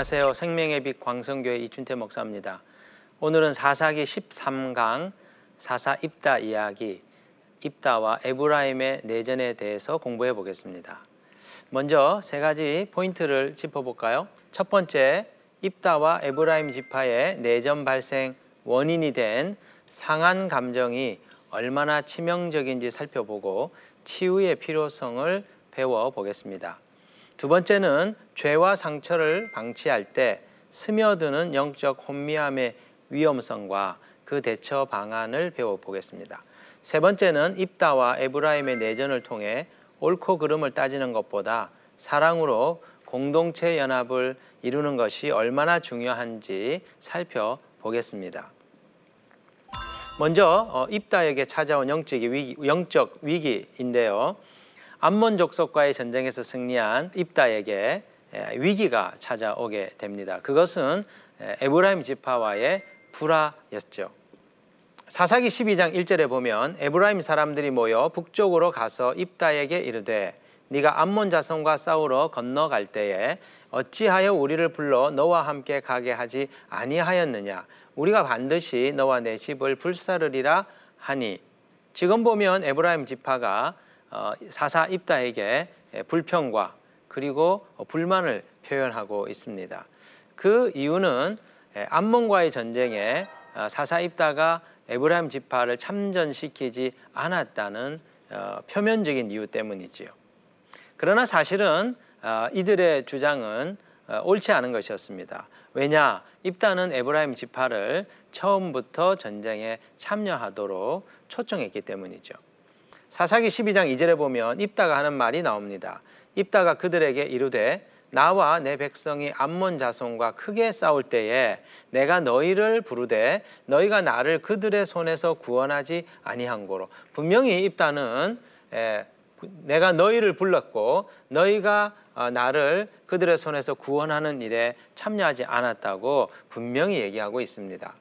안녕하세요. 생명의 빛 광성교회 이춘태 목사입니다. 오늘은 사사기 13강 사사 입다 이야기 입다와 에브라임의 내전에 대해서 공부해 보겠습니다. 먼저 세 가지 포인트를 짚어 볼까요? 첫 번째, 입다와 에브라임 지파의 내전 발생 원인이 된 상한 감정이 얼마나 치명적인지 살펴보고 치유의 필요성을 배워 보겠습니다. 두 번째는 죄와 상처를 방치할 때 스며드는 영적 혼미함의 위험성과 그 대처 방안을 배워보겠습니다. 세 번째는 입다와 에브라임의 내전을 통해 옳고 그름을 따지는 것보다 사랑으로 공동체 연합을 이루는 것이 얼마나 중요한지 살펴보겠습니다. 먼저 어, 입다에게 찾아온 영적 위기, 영적 위기인데요. 암몬 족속과의 전쟁에서 승리한 입다에게 위기가 찾아오게 됩니다. 그것은 에브라임 지파와의 불화였죠. 사사기 12장 1절에 보면 에브라임 사람들이 모여 북쪽으로 가서 입다에게 이르되 네가 암몬 자손과 싸우러 건너갈 때에 어찌하여 우리를 불러 너와 함께 가게 하지 아니하였느냐 우리가 반드시 너와 네 집을 불사르리라 하니 지금 보면 에브라임 지파가 어, 사사 입다에게 불평과 그리고 불만을 표현하고 있습니다. 그 이유는 암몬과의 전쟁에 어, 사사 입다가 에브라임 지파를 참전시키지 않았다는 어, 표면적인 이유 때문이지요. 그러나 사실은 이들의 주장은 옳지 않은 것이었습니다. 왜냐? 입다는 에브라임 지파를 처음부터 전쟁에 참여하도록 초청했기 때문이죠. 사사기 12장 2절에 보면 입다가 하는 말이 나옵니다. 입다가 그들에게 이르되 나와 내 백성이 암몬 자손과 크게 싸울 때에 내가 너희를 부르되 너희가 나를 그들의 손에서 구원하지 아니한 거로 분명히 입다는 에, 내가 너희를 불렀고 너희가 어, 나를 그들의 손에서 구원하는 일에 참여하지 않았다고 분명히 얘기하고 있습니다.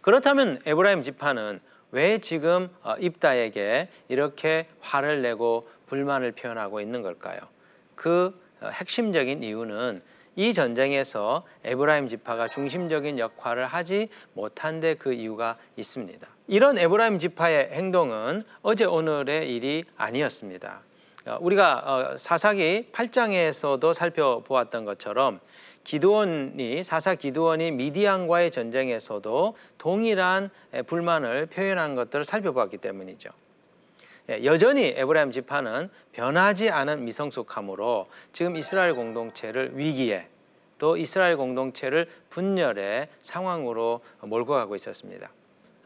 그렇다면 에브라임 지파는 왜 지금 어, 입다에게 이렇게 화를 내고 불만을 표현하고 있는 걸까요? 그 어, 핵심적인 이유는 이 전쟁에서 에브라임 지파가 중심적인 역할을 하지 못한 데 그 이유가 있습니다. 이런 에브라임 지파의 행동은 어제 오늘의 일이 아니었습니다. 어, 우리가 사사기 8장에서도 살펴보았던 것처럼 기드원이 사사 기드원이 미디안과의 전쟁에서도 동일한 불만을 표현한 것들을 살펴보았기 때문이죠. 예, 여전히 에브라임 지파는 변하지 않은 미성숙함으로 지금 이스라엘 공동체를 위기에 또 이스라엘 공동체를 분열의 상황으로 몰고 가고 있었습니다.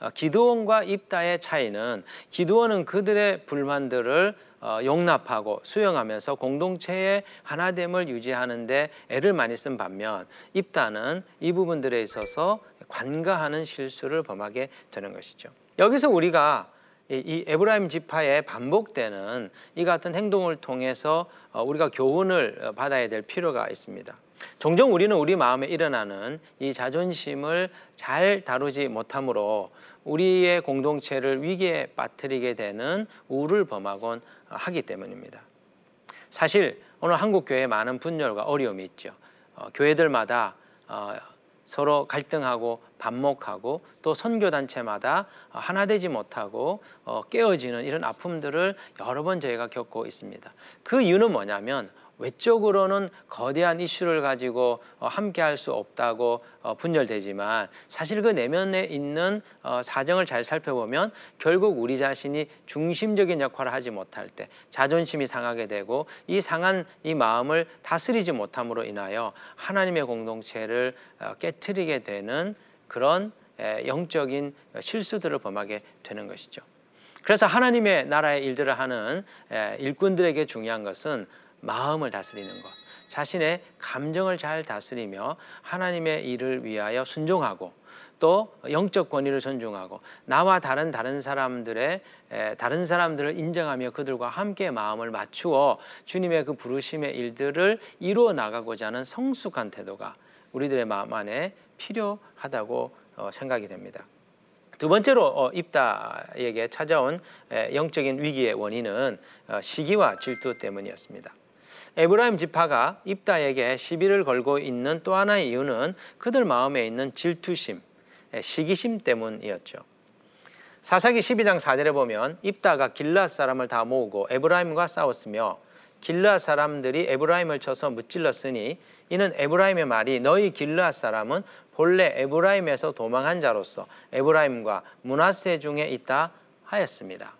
어, 기드원과 입다의 차이는 기드원은 그들의 불만들을 어, 용납하고 수용하면서 공동체의 하나됨을 유지하는데 애를 많이 쓴 반면 입다는 이 부분들에 있어서 관가하는 실수를 범하게 되는 것이죠. 여기서 우리가 이 에브라임 지파에 반복되는 이 같은 행동을 통해서 어, 우리가 교훈을 받아야 될 필요가 있습니다. 종종 우리는 우리 마음에 일어나는 이 자존심을 잘 다루지 못함으로 우리의 공동체를 위기에 빠뜨리게 되는 우를 범하곤 하기 때문입니다. 사실 오늘 한국 교회에 많은 분열과 어려움이 있죠. 어, 교회들마다 어, 서로 갈등하고 반목하고 또 선교 단체마다 하나 되지 못하고 어, 깨어지는 이런 아픔들을 여러 번 저희가 겪고 있습니다. 그 이유는 뭐냐면 외적으로는 거대한 이슈를 가지고 어, 함께 할 수 없다고 어, 분열되지만 사실 그 내면에 있는 어, 사정을 잘 살펴보면 결국 우리 자신이 중심적인 역할을 하지 못할 때 자존심이 상하게 되고 이 상한 이 마음을 다스리지 못함으로 인하여 하나님의 공동체를 깨뜨리게 되는 그런 영적인 실수들을 범하게 되는 것이죠. 그래서 하나님의 나라의 일들을 하는 일꾼들에게 중요한 것은 마음을 다스리는 것, 자신의 감정을 잘 다스리며 하나님의 일을 위하여 순종하고 또 영적 권위를 존중하고 나와 다른 다른 사람들의 다른 사람들을 인정하며 그들과 함께 마음을 맞추어 주님의 그 부르심의 일들을 이루어 나가고자 하는 성숙한 태도가 우리들의 마음 안에 필요하다고 어, 생각이 됩니다. 두 번째로 어, 입다에게 찾아온 영적인 위기의 원인은 어, 시기와 질투 때문이었습니다. 에브라임 지파가 입다에게 시비를 걸고 있는 또 하나의 이유는 그들 마음에 있는 질투심, 시기심 때문이었죠. 사사기 12장 4절에 보면 입다가 길르앗 사람을 다 모으고 에브라임과 싸웠으며 길르앗 사람들이 에브라임을 쳐서 무찔렀으니 이는 에브라임의 말이 너희 길르앗 사람은 본래 에브라임에서 도망한 자로서 에브라임과 므낫세 중에 있다 하였습니다.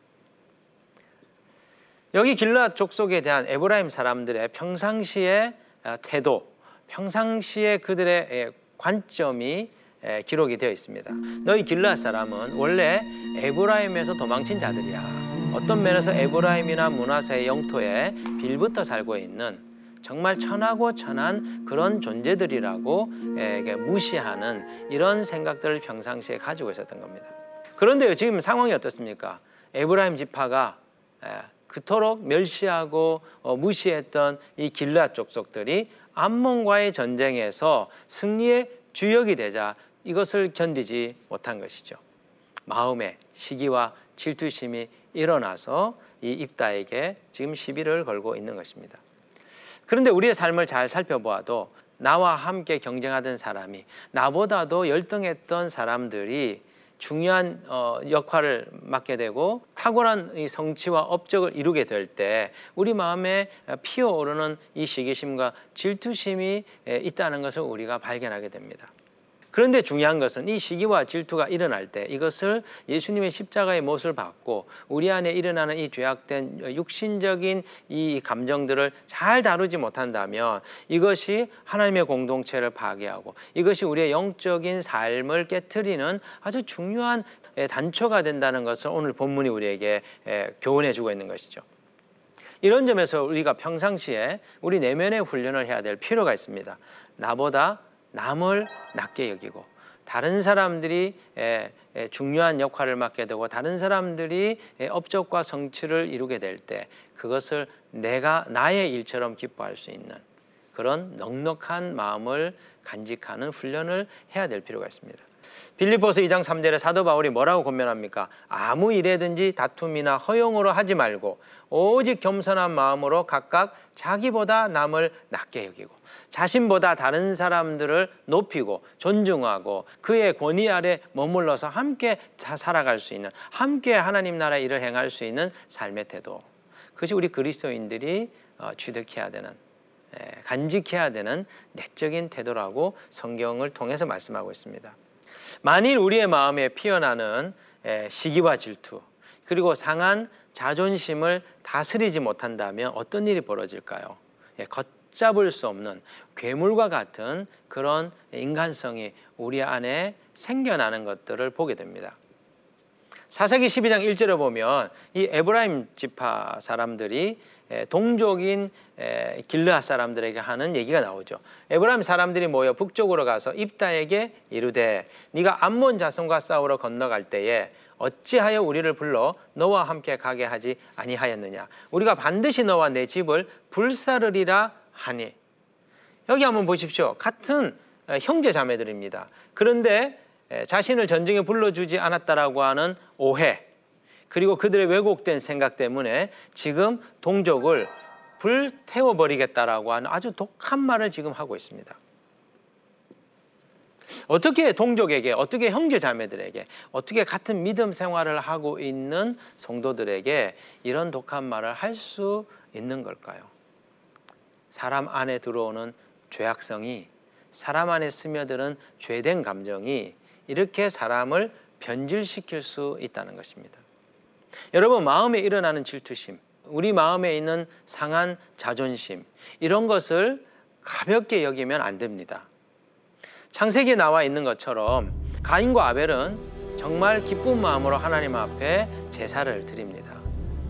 여기 길르앗 족속에 대한 에브라임 사람들의 평상시의 태도, 평상시의 그들의 관점이 기록이 되어 있습니다. 너희 길르앗 사람은 원래 에브라임에서 도망친 자들이야. 어떤 면에서 에브라임이나 므낫세의 영토에 빌붙어 살고 있는 정말 천하고 천한 그런 존재들이라고 무시하는 이런 생각들을 평상시에 가지고 있었던 겁니다. 그런데요, 지금 상황이 어떻습니까? 에브라임 지파가 그토록 멸시하고 어, 무시했던 이 길라 족속들이 암몬과의 전쟁에서 승리의 주역이 되자 이것을 견디지 못한 것이죠. 마음에 시기와 질투심이 일어나서 이 입다에게 지금 시비를 걸고 있는 것입니다. 그런데 우리의 삶을 잘 살펴보아도 나와 함께 경쟁하던 사람이 나보다도 열등했던 사람들이 중요한 어, 역할을 맡게 되고 탁월한 이 성취와 업적을 이루게 될 때 우리 마음에 피어오르는 이 시기심과 질투심이 있다는 것을 우리가 발견하게 됩니다. 그런데 중요한 것은 이 시기와 질투가 일어날 때 이것을 예수님의 십자가의 못을 받고 우리 안에 일어나는 이 죄악된 육신적인 이 감정들을 잘 다루지 못한다면 이것이 하나님의 공동체를 파괴하고 이것이 우리의 영적인 삶을 깨뜨리는 아주 중요한 단초가 된다는 것을 오늘 본문이 우리에게 교훈해 주고 있는 것이죠. 이런 점에서 우리가 평상시에 우리 내면의 훈련을 해야 될 필요가 있습니다. 나보다 남을 낮게 여기고 다른 사람들이 중요한 역할을 맡게 되고 다른 사람들이 업적과 성취를 이루게 될 때 그것을 내가 나의 일처럼 기뻐할 수 있는 그런 넉넉한 마음을 간직하는 훈련을 해야 될 필요가 있습니다. 빌리포스 2장 3절에 사도 바울이 뭐라고 권면합니까? 아무 일에든지 다툼이나 허용으로 하지 말고 오직 겸손한 마음으로 각각 자기보다 남을 낮게 여기고 자신보다 다른 사람들을 높이고 존중하고 그의 권위 아래 머물러서 함께 살아갈 수 있는 함께 하나님 나라 일을 행할 수 있는 삶의 태도. 그것이 우리 그리스도인들이 어, 취득해야 되는 간직해야 되는 내적인 태도라고 성경을 통해서 말씀하고 있습니다. 만일 우리의 마음에 피어나는 시기와 질투 그리고 상한 자존심을 다스리지 못한다면 어떤 일이 벌어질까요? 걷잡을 수 없는 괴물과 같은 그런 인간성이 우리 안에 생겨나는 것들을 보게 됩니다. 사사기 12장 1절에 보면 이 에브라임 지파 사람들이 동족인 길르앗 사람들에게 하는 얘기가 나오죠. 에브라임 사람들이 모여 북쪽으로 가서 입다에게 이르되 네가 암몬 자손과 싸우러 건너갈 때에 어찌하여 우리를 불러 너와 함께 가게 하지 아니하였느냐 우리가 반드시 너와 내 집을 불사르리라 하니 여기 한번 보십시오. 같은 형제 자매들입니다. 그런데 자신을 전쟁에 불러주지 않았다라고 하는 오해 그리고 그들의 왜곡된 생각 때문에 지금 동족을 불태워 버리겠다라고 하는 아주 독한 말을 지금 하고 있습니다. 어떻게 동족에게, 어떻게 형제 자매들에게, 어떻게 같은 믿음 생활을 하고 있는 성도들에게 이런 독한 말을 할 수 있는 걸까요? 사람 안에 들어오는 죄악성이 사람 안에 스며드는 죄된 감정이 이렇게 사람을 변질시킬 수 있다는 것입니다. 여러분 마음에 일어나는 질투심, 우리 마음에 있는 상한 자존심 이런 것을 가볍게 여기면 안 됩니다. 창세기에 나와 있는 것처럼 가인과 아벨은 정말 기쁜 마음으로 하나님 앞에 제사를 드립니다.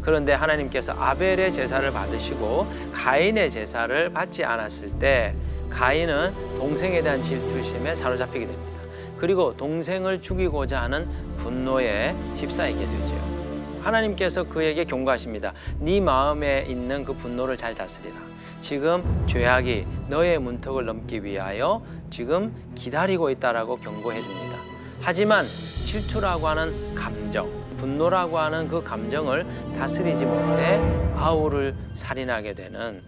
그런데 하나님께서 아벨의 제사를 받으시고 가인의 제사를 받지 않았을 때 가인은 동생에 대한 질투심에 사로잡히게 됩니다. 그리고 동생을 죽이고자 하는 분노에 휩싸이게 되죠. 하나님께서 그에게 경고하십니다. 네 마음에 있는 그 분노를 잘 다스리라. 지금 죄악이 너의 문턱을 넘기 위하여 지금 기다리고 있다라고 경고해 줍니다. 하지만 질투라고 하는 감정, 분노라고 하는 그 감정을 다스리지 못해 아우를 살인하게 되는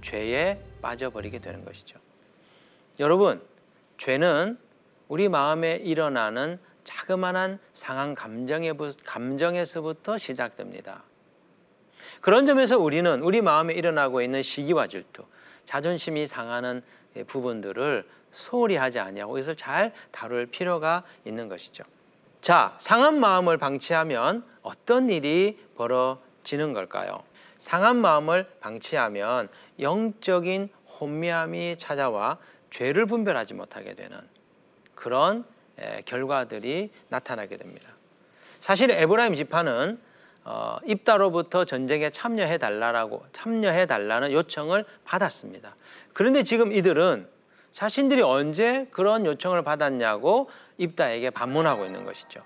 죄에 빠져버리게 되는 것이죠. 여러분, 죄는 우리 마음에 일어나는 자그마한 감정에, 감정에서부터 시작됩니다. 그런 점에서 우리는 우리 마음에 일어나고 있는 시기와 질투, 자존심이 상하는 부분들을 소홀히 하지 아니하고 이것을 잘 다룰 필요가 있는 것이죠. 자, 상한 마음을 방치하면 어떤 일이 벌어지는 걸까요? 상한 마음을 방치하면 영적인 혼미함이 찾아와 죄를 분별하지 못하게 되는 그런 결과들이 나타나게 됩니다. 사실 에브라임 지파는 어, 입다로부터 전쟁에 참여해 달라라고 참여해 달라는 요청을 받았습니다. 그런데 지금 이들은 자신들이 언제 그런 요청을 받았냐고 입다에게 반문하고 있는 것이죠.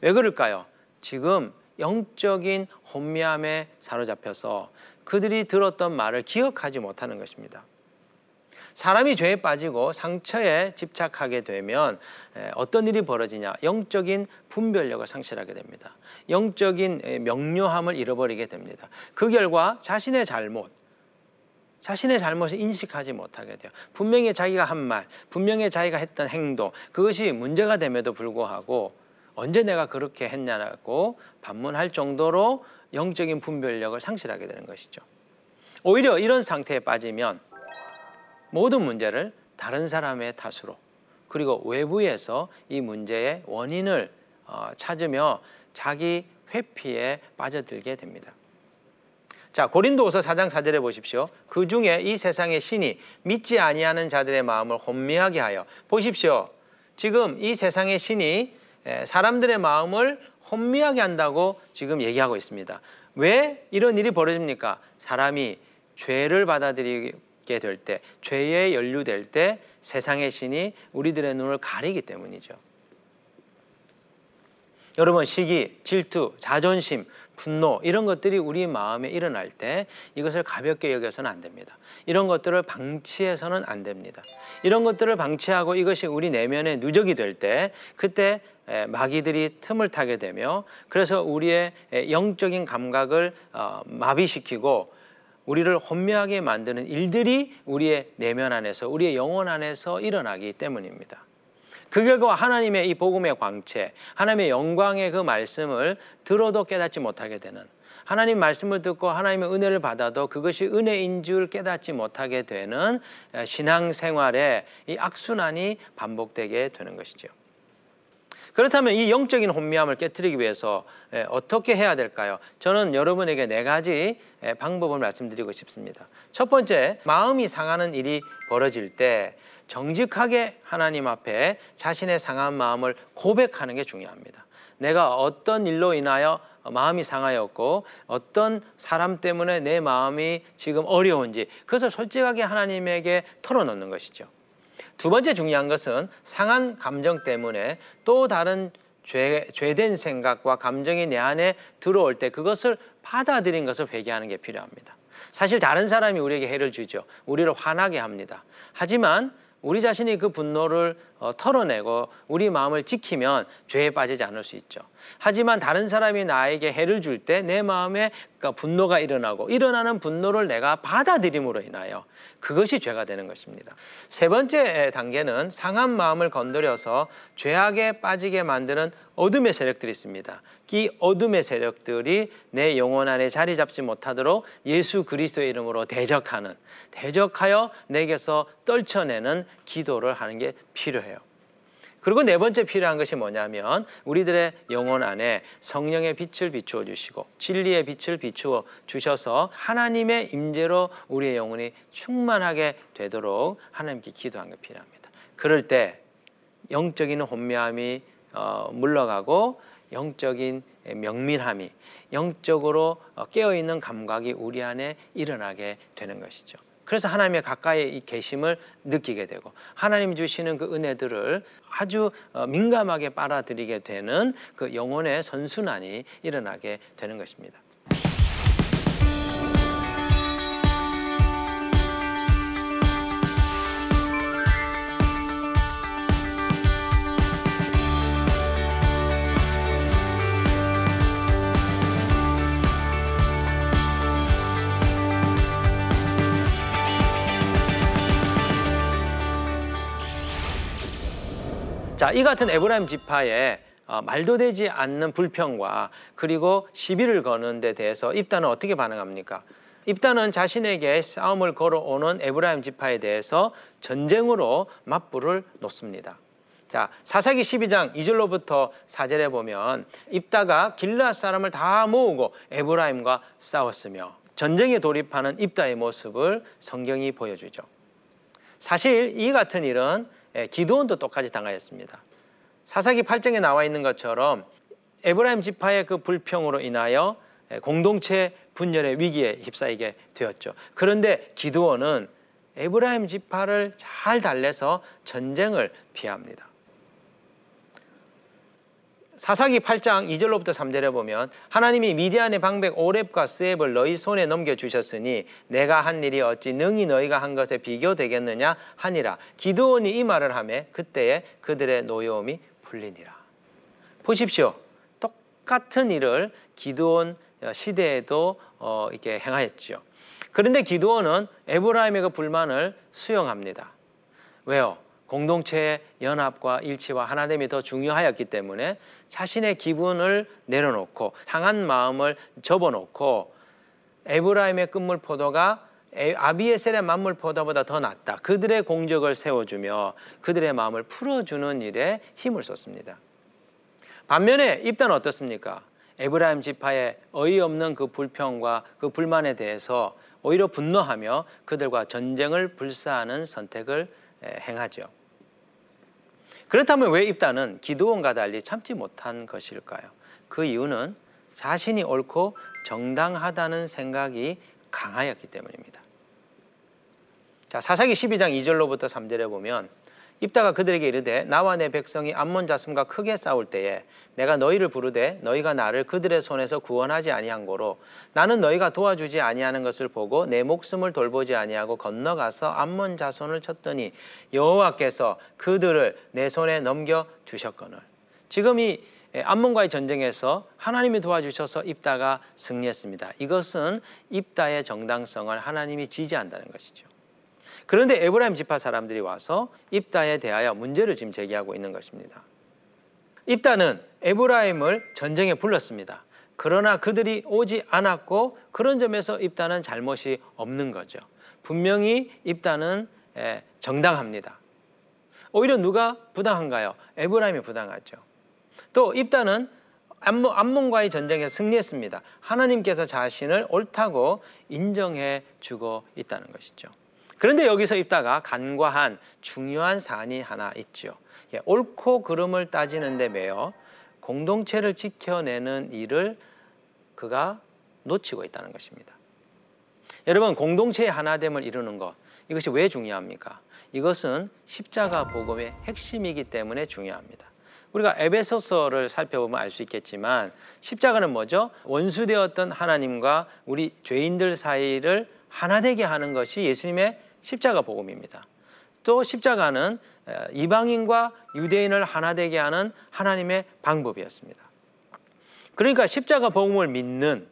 왜 그럴까요? 지금 영적인 혼미함에 사로잡혀서 그들이 들었던 말을 기억하지 못하는 것입니다. 사람이 죄에 빠지고 상처에 집착하게 되면 어떤 일이 벌어지냐? 영적인 분별력을 상실하게 됩니다. 영적인 명료함을 잃어버리게 됩니다. 그 결과 자신의 잘못, 자신의 잘못을 인식하지 못하게 돼요. 분명히 자기가 한 말, 분명히 자기가 했던 행동, 그것이 문제가 됨에도 불구하고 언제 내가 그렇게 했냐고 반문할 정도로 영적인 분별력을 상실하게 되는 것이죠. 오히려 이런 상태에 빠지면 모든 문제를 다른 사람의 탓으로 그리고 외부에서 이 문제의 원인을 어, 찾으며 자기 회피에 빠져들게 됩니다. 자, 고린도후서 4장 4절에 보십시오. 그 중에 이 세상의 신이 믿지 아니하는 자들의 마음을 혼미하게 하여 보십시오. 지금 이 세상의 신이 사람들의 마음을 혼미하게 한다고 지금 얘기하고 있습니다. 왜 이런 일이 벌어집니까? 사람이 죄를 받아들이 게 될 때, 죄에 연루될 때 세상의 신이 우리들의 눈을 가리기 때문이죠. 여러분 시기, 질투, 자존심, 분노 이런 것들이 우리 마음에 일어날 때 이것을 가볍게 여겨서는 안 됩니다. 이런 것들을 방치해서는 안 됩니다. 이런 것들을 방치하고 이것이 우리 내면에 누적이 될 때 그때 마귀들이 틈을 타게 되며 그래서 우리의 영적인 감각을 어, 마비시키고 우리를 혼미하게 만드는 일들이 우리의 내면 안에서 우리의 영혼 안에서 일어나기 때문입니다. 그 결과 하나님의 이 복음의 광채, 하나님의 영광의 그 말씀을 들어도 깨닫지 못하게 되는 하나님 말씀을 듣고 하나님의 은혜를 받아도 그것이 은혜인 줄 깨닫지 못하게 되는 신앙 생활에 이 악순환이 반복되게 되는 것이죠. 그렇다면 이 영적인 혼미함을 깨뜨리기 위해서 어떻게 해야 될까요? 저는 여러분에게 네 가지 방법을 말씀드리고 싶습니다. 첫 번째, 마음이 상하는 일이 벌어질 때 정직하게 하나님 앞에 자신의 상한 마음을 고백하는 게 중요합니다. 내가 어떤 일로 인하여 마음이 상하였고 어떤 사람 때문에 내 마음이 지금 어려운지 그것을 솔직하게 하나님에게 털어놓는 것이죠. 두 번째 중요한 것은 상한 감정 때문에 또 다른 죄, 죄된 생각과 감정이 내 안에 들어올 때 그것을 받아들인 것을 회개하는 게 필요합니다. 사실 다른 사람이 우리에게 해를 주죠. 우리를 화나게 합니다. 하지만 우리 자신이 그 분노를 어, 털어내고 우리 마음을 지키면 죄에 빠지지 않을 수 있죠. 하지만 다른 사람이 나에게 해를 줄 때 내 마음에 그러니까 분노가 일어나고 일어나는 분노를 내가 받아들임으로 인하여 그것이 죄가 되는 것입니다. 세 번째 단계는 상한 마음을 건드려서 죄악에 빠지게 만드는 어둠의 세력들이 있습니다. 이 어둠의 세력들이 내 영혼 안에 자리 잡지 못하도록 예수 그리스도의 이름으로 대적하는 대적하여 내게서 떨쳐내는 기도를 하는 게 필요해요. 그리고 네 번째 필요한 것이 뭐냐면 우리들의 영혼 안에 성령의 빛을 비추어 주시고 진리의 빛을 비추어 주셔서 하나님의 임재로 우리의 영혼이 충만하게 되도록 하나님께 기도하는 게 필요합니다. 그럴 때 영적인 혼미함이 어, 물러가고 영적인 명밀함이 영적으로 어, 깨어 있는 감각이 우리 안에 일어나게 되는 것이죠. 그래서 하나님의 가까이 이 계심을 느끼게 되고 하나님 주시는 그 은혜들을 아주 어, 민감하게 빨아들이게 되는 그 영혼의 선순환이 일어나게 되는 것입니다. 자, 이 같은 에브라임 지파의 어, 말도 되지 않는 불평과 그리고 시비를 거는 데 대해서 입단은 어떻게 반응합니까? 입단은 자신에게 싸움을 걸어오는 에브라임 지파에 대해서 전쟁으로 맞불을 놓습니다. 자, 사사기 12장 2절로부터 4절에 보면 입다가 길르앗 사람을 다 모으고 에브라임과 싸웠으며 전쟁에 돌입하는 입다의 모습을 성경이 보여주죠. 사실 이 같은 일은 예, 기드온도 똑같이 당하였습니다. 사사기 8장에 나와 있는 것처럼 에브라임 지파의 그 불평으로 인하여 예, 공동체 분열의 위기에 휩싸이게 되었죠. 그런데 기드온은 에브라임 지파를 잘 달래서 전쟁을 피합니다. 사사기 8장 2절로부터 3절에 보면 하나님이 미디안의 방백 오렙과 스엡을 너희 손에 넘겨 주셨으니 내가 한 일이 어찌 능히 너희가 한 것에 비교되겠느냐 하니라. 기드온이 이 말을 하매 그때에 그들의 노여움이 풀리니라. 보십시오. 똑같은 일을 기드온 시대에도 어, 이렇게 행하였지요. 그런데 기드온은 에브라임의 그 불만을 수용합니다. 왜요? 공동체의 연합과 일치와 하나됨이 더 중요하였기 때문에 자신의 기분을 내려놓고 상한 마음을 접어놓고 에브라임의 끝물 포도가 아비에셀의 만물 포도보다 더 낫다. 그들의 공적을 세워주며 그들의 마음을 풀어주는 일에 힘을 썼습니다. 반면에 입단 어떻습니까? 에브라임 지파의 어이없는 그 불평과 그 불만에 대해서 오히려 분노하며 그들과 전쟁을 불사하는 선택을 행하죠. 그렇다면 왜 입단은 기도원과 달리 참지 못한 것일까요? 그 이유는 자신이 옳고 정당하다는 생각이 강하였기 때문입니다. 자, 사사기 12장 2절로부터 3절에 보면 입다가 그들에게 이르되 나와 내 백성이 암몬 자손과 크게 싸울 때에 내가 너희를 부르되 너희가 나를 그들의 손에서 구원하지 아니한 고로 나는 너희가 도와주지 아니하는 것을 보고 내 목숨을 돌보지 아니하고 건너가서 암몬 자손을 쳤더니 여호와께서 그들을 내 손에 넘겨 주셨거늘 지금 이 암몬과의 전쟁에서 하나님이 도와주셔서 입다가 승리했습니다. 이것은 입다의 정당성을 하나님이 지지한다는 것이죠. 그런데 에브라임 지파 사람들이 와서 입다에 대하여 문제를 지금 제기하고 있는 것입니다. 입다는 에브라임을 전쟁에 불렀습니다. 그러나 그들이 오지 않았고 그런 점에서 입다는 잘못이 없는 거죠. 분명히 입다는 정당합니다. 오히려 누가 부당한가요? 에브라임이 부당하죠. 또 입다는 암몬과의 전쟁에 승리했습니다. 하나님께서 자신을 옳다고 인정해 주고 있다는 것이죠. 그런데 여기서 입다가 간과한 중요한 사안이 하나 있죠. 예, 옳고 그름을 따지는데 매여 공동체를 지켜내는 일을 그가 놓치고 있다는 것입니다. 여러분 공동체의 하나됨을 이루는 것 이것이 왜 중요합니까? 이것은 십자가 복음의 핵심이기 때문에 중요합니다. 우리가 에베소서를 살펴보면 알 수 있겠지만 십자가는 뭐죠? 원수되었던 하나님과 우리 죄인들 사이를 하나 되게 하는 것이 예수님의 십자가 복음입니다. 또 십자가는 이방인과 유대인을 하나 되게 하는 하나님의 방법이었습니다. 그러니까 십자가 복음을 믿는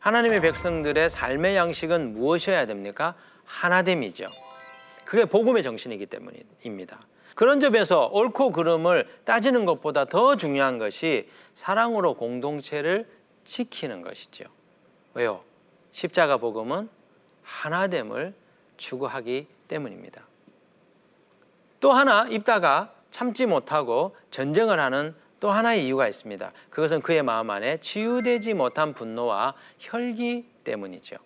하나님의 백성들의 삶의 양식은 무엇이어야 됩니까? 하나됨이죠. 그게 복음의 정신이기 때문입니다. 그런 점에서 옳고 그름을 따지는 것보다 더 중요한 것이 사랑으로 공동체를 지키는 것이죠. 왜요? 십자가 복음은 하나됨을 추구하기 때문입니다. 또 하나 입다가 참지 못하고 전쟁을 하는 또 하나의 이유가 있습니다. 그것은 그의 마음 안에 치유되지 못한 분노와 혈기 때문이죠.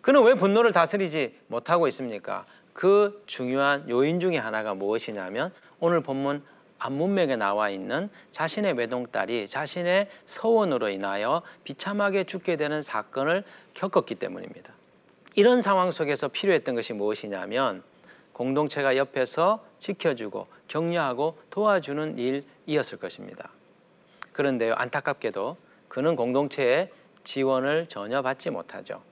그는 왜 분노를 다스리지 못하고 있습니까? 그 중요한 요인 중에 하나가 무엇이냐면 오늘 본문 앞문맥에 나와 있는 자신의 외동딸이 자신의 서원으로 인하여 비참하게 죽게 되는 사건을 겪었기 때문입니다. 이런 상황 속에서 필요했던 것이 무엇이냐면 공동체가 옆에서 지켜주고 격려하고 도와주는 일이었을 것입니다. 그런데요, 안타깝게도 그는 공동체의 지원을 전혀 받지 못하죠.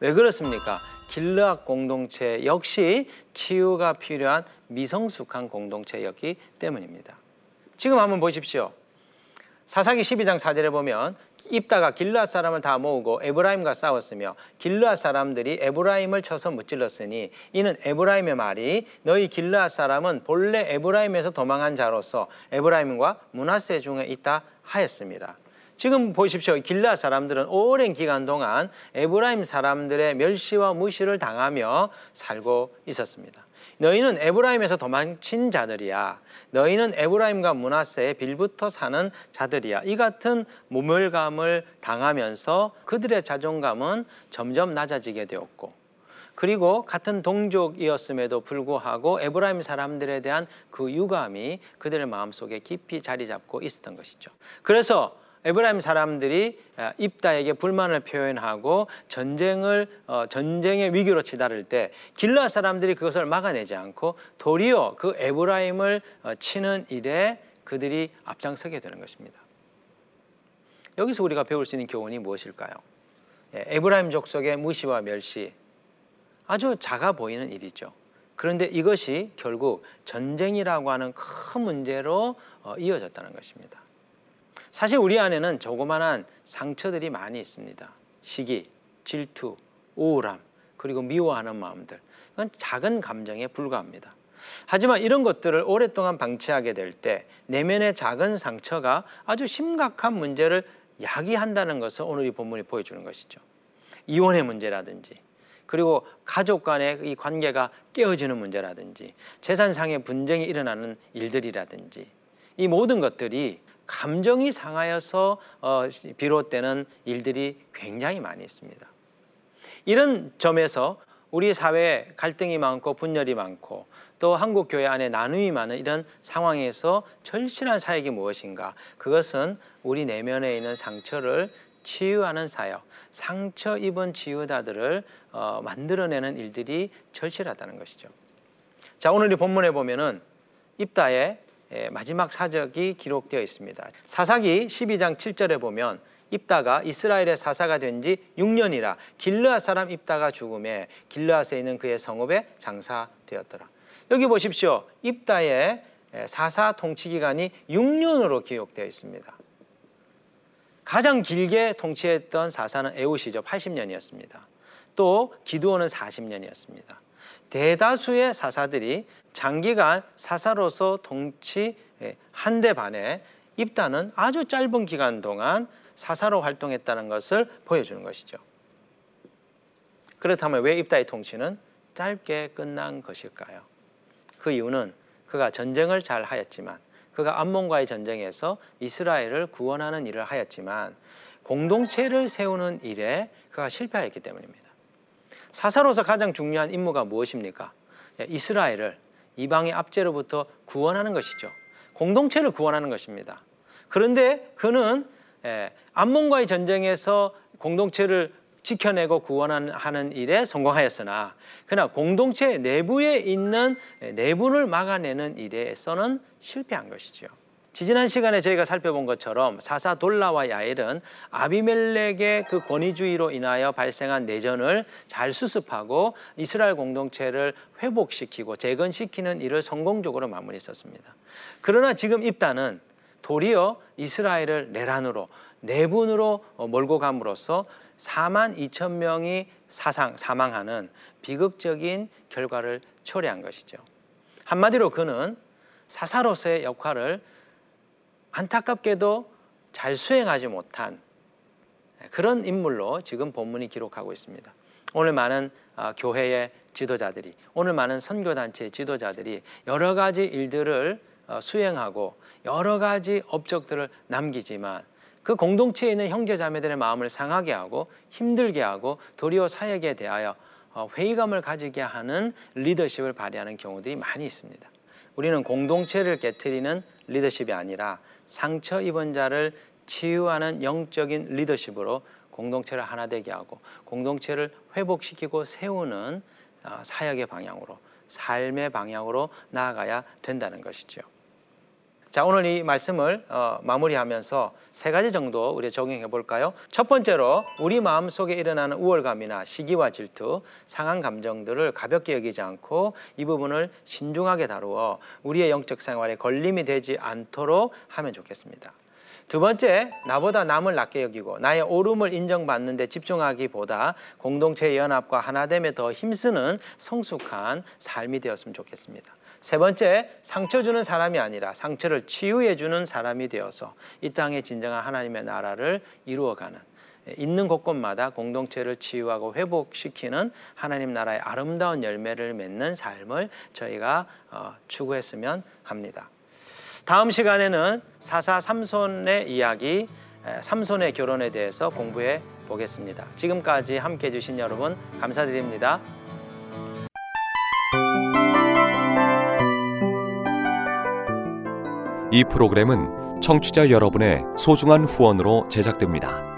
왜 그렇습니까? 길르앗 공동체 역시 치유가 필요한 미성숙한 공동체였기 때문입니다. 지금 한번 보십시오. 사사기 12장 4절에 보면 입다가 길르앗 사람을 다 모으고 에브라임과 싸웠으며 길르앗 사람들이 에브라임을 쳐서 무찔렀으니 이는 에브라임의 말이 너희 길르앗 사람은 본래 에브라임에서 도망한 자로서 에브라임과 문하세 중에 있다 하였습니다. 지금 보십시오. 길르앗 사람들은 오랜 기간 동안 에브라임 사람들의 멸시와 무시를 당하며 살고 있었습니다. 너희는 에브라임에서 도망친 자들이야. 너희는 에브라임과 므낫세에 빌붙어 사는 자들이야. 이 같은 모멸감을 당하면서 그들의 자존감은 점점 낮아지게 되었고 그리고 같은 동족이었음에도 불구하고 에브라임 사람들에 대한 그 유감이 그들의 마음속에 깊이 자리 잡고 있었던 것이죠. 그래서 에브라임 사람들이 아, 입다에게 불만을 표현하고 전쟁을 어, 전쟁의 위기로 치달을 때 길르앗 사람들이 그것을 막아내지 않고 도리어 그 에브라임을 어, 치는 일에 그들이 앞장서게 되는 것입니다. 여기서 우리가 배울 수 있는 교훈이 무엇일까요? 예, 에브라임 족속의 무시와 멸시 아주 작아 보이는 일이죠. 그런데 이것이 결국 전쟁이라고 하는 큰 문제로 어, 이어졌다는 것입니다. 사실 우리 안에는 조그만한 상처들이 많이 있습니다. 시기, 질투, 우울함, 그리고 미워하는 마음들. 이건 작은 감정에 불과합니다. 하지만 이런 것들을 오랫동안 방치하게 될 때 내면의 작은 상처가 아주 심각한 문제를 야기한다는 것을 오늘 이 본문이 보여주는 것이죠. 이혼의 문제라든지 그리고 가족 간의 이 관계가 깨어지는 문제라든지 재산상의 분쟁이 일어나는 일들이라든지 이 모든 것들이 감정이 상하여서 어, 비롯되는 일들이 굉장히 많이 있습니다. 이런 점에서 우리 사회에 갈등이 많고 분열이 많고 또 한국 교회 안에 나눔이 많은 이런 상황에서 절실한 사역이 무엇인가? 그것은 우리 내면에 있는 상처를 치유하는 사역, 상처 입은 치유다들을 어, 만들어내는 일들이 절실하다는 것이죠. 자, 오늘 이 본문에 보면은 입다의 예, 마지막 사적이 기록되어 있습니다. 사사기 12장 7절에 보면 입다가 이스라엘의 사사가 된 지 6년이라 길르앗 사람 입다가 죽음에 길르앗에 있는 그의 성읍에 장사되었더라. 여기 보십시오. 입다의 예, 사사 통치 기간이 6년으로 기록되어 있습니다. 가장 길게 통치했던 사사는 에우시죠. 80년이었습니다. 또 기드온은 40년이었습니다. 대다수의 사사들이 장기간 사사로서 통치 예, 한대 반에 입단은 아주 짧은 기간 동안 사사로 활동했다는 것을 보여주는 것이죠. 그렇다면 왜 입다의 통치는 짧게 끝난 것일까요? 그 이유는 그가 전쟁을 잘 하였지만 그가 암몬과의 전쟁에서 이스라엘을 구원하는 일을 하였지만 공동체를 세우는 일에 그가 실패했기 때문입니다. 사사로서 가장 중요한 임무가 무엇입니까? 예, 이스라엘을 이방의 압제로부터 구원하는 것이죠. 공동체를 구원하는 것입니다. 그런데 그는 예, 암몬과의 전쟁에서 공동체를 지켜내고 구원하는 일에 성공하였으나 그러나 공동체 내부에 있는 내분을 막아내는 일에서는 실패한 것이죠. 지지난 시간에 저희가 살펴본 것처럼 사사 돌라와 야엘은 아비멜렉의 그 권위주의로 인하여 발생한 내전을 잘 수습하고 이스라엘 공동체를 회복시키고 재건시키는 일을 성공적으로 마무리했었습니다. 그러나 지금 입단은 도리어 이스라엘을 내란으로 내분으로 몰고 감으로써 4만 2천 명이 사상 사망하는 비극적인 결과를 초래한 것이죠. 한마디로 그는 사사로서의 역할을 안타깝게도 잘 수행하지 못한 그런 인물로 지금 본문이 기록하고 있습니다. 오늘 많은 아, 교회의 지도자들이 오늘 많은 선교단체 지도자들이 여러 가지 일들을 어, 수행하고 여러 가지 업적들을 남기지만 그 공동체에 있는 형제 자매들의 마음을 상하게 하고 힘들게 하고 도리어 사역에 대하여 어, 회의감을 가지게 하는 리더십을 발휘하는 경우들이 많이 있습니다. 우리는 공동체를 깨뜨리는 리더십이 아니라 상처 입은 자를 치유하는 영적인 리더십으로 공동체를 하나 되게 하고 공동체를 회복시키고 세우는 아, 사역의 방향으로 삶의 방향으로 나아가야 된다는 것이죠. 자 오늘 이 말씀을 어, 마무리하면서 세 가지 정도 우리 적용해 볼까요? 첫 번째로 우리 마음 속에 일어나는 우월감이나 시기와 질투, 상한 감정들을 가볍게 여기지 않고 이 부분을 신중하게 다루어 우리의 영적 생활에 걸림이 되지 않도록 하면 좋겠습니다. 두 번째, 나보다 남을 낮게 여기고 나의 옳음을 인정받는 데 집중하기보다 공동체의 연합과 하나됨에 더 힘쓰는 성숙한 삶이 되었으면 좋겠습니다. 세 번째, 상처 주는 사람이 아니라 상처를 치유해 주는 사람이 되어서 이 땅에 진정한 하나님의 나라를 이루어가는 있는 곳곳마다 공동체를 치유하고 회복시키는 하나님 나라의 아름다운 열매를 맺는 삶을 저희가 어, 추구했으면 합니다. 다음 시간에는 사사 삼손의 이야기, 삼손의 결혼에 대해서 공부해 보겠습니다. 지금까지 함께 해주신 여러분 감사드립니다. 이 프로그램은 청취자 여러분의 소중한 후원으로 제작됩니다.